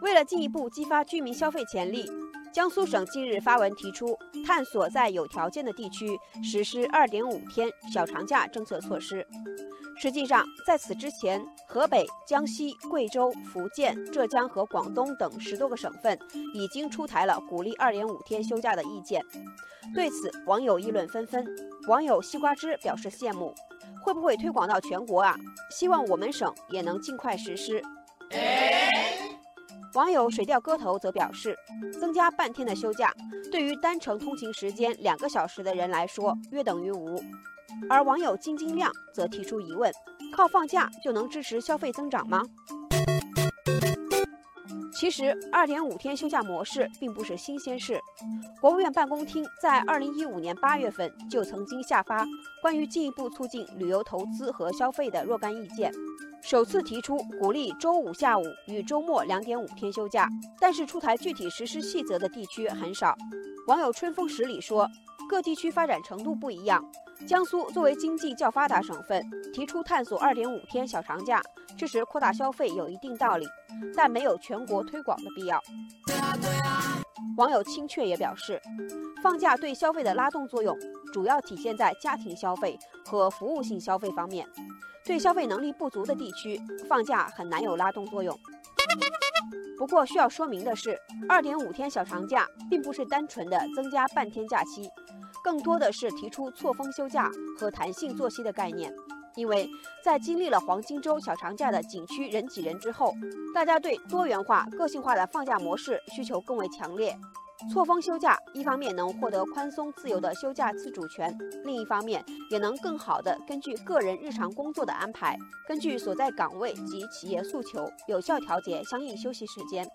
为了进一步激发居民消费潜力，江苏省近日发文提出，探索在有条件的地区实施二点五天小长假政策措施。实际上，在此之前，河北、江西、贵州、福建、浙江和广东等十多个省份已经出台了鼓励二点五天休假的意见。对此，网友议论纷纷。网友西瓜汁表示羡慕，会不会推广到全国啊？希望我们省也能尽快实施。网友水调歌头则表示，增加半天的休假，对于单程通勤时间两个小时的人来说，约等于无。而网友晶晶亮则提出疑问：靠放假就能支持消费增长吗？其实，二点五天休假模式并不是新鲜事。国务院办公厅在二零一五年八月份就曾经下发关于进一步促进旅游投资和消费的若干意见，首次提出鼓励周五下午与周末两点五天休假，但是出台具体实施细则的地区很少。网友春风十里说，各地区发展程度不一样。江苏作为经济较发达省份，提出探索二点五天小长假，支持扩大消费有一定道理，但没有全国推广的必要。网友青雀也表示，放假对消费的拉动作用主要体现在家庭消费和服务性消费方面，对消费能力不足的地区，放假很难有拉动作用。不过需要说明的是，二点五天小长假并不是单纯的增加半天假期。更多的是提出错峰休假和弹性作息的概念，因为在经历了黄金周小长假的景区人挤人之后，大家对多元化、个性化的放假模式需求更为强烈。错峰休假，一方面能获得宽松自由的休假自主权，另一方面也能更好地根据个人日常工作的安排，根据所在岗位及企业诉求，有效调节相应休息时间。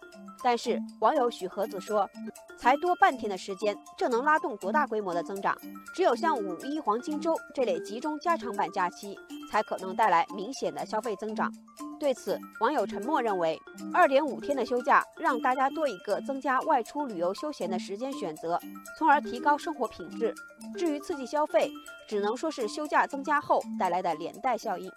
但是，网友许和子说，才多半天的时间，这能拉动多大规模的增长？只有像五一黄金周这类集中加长版假期，才可能带来明显的消费增长。对此，网友沉默认为，二点五天的休假让大家多一个增加外出旅游休闲的时间选择，从而提高生活品质。至于刺激消费，只能说是休假增加后带来的连带效应。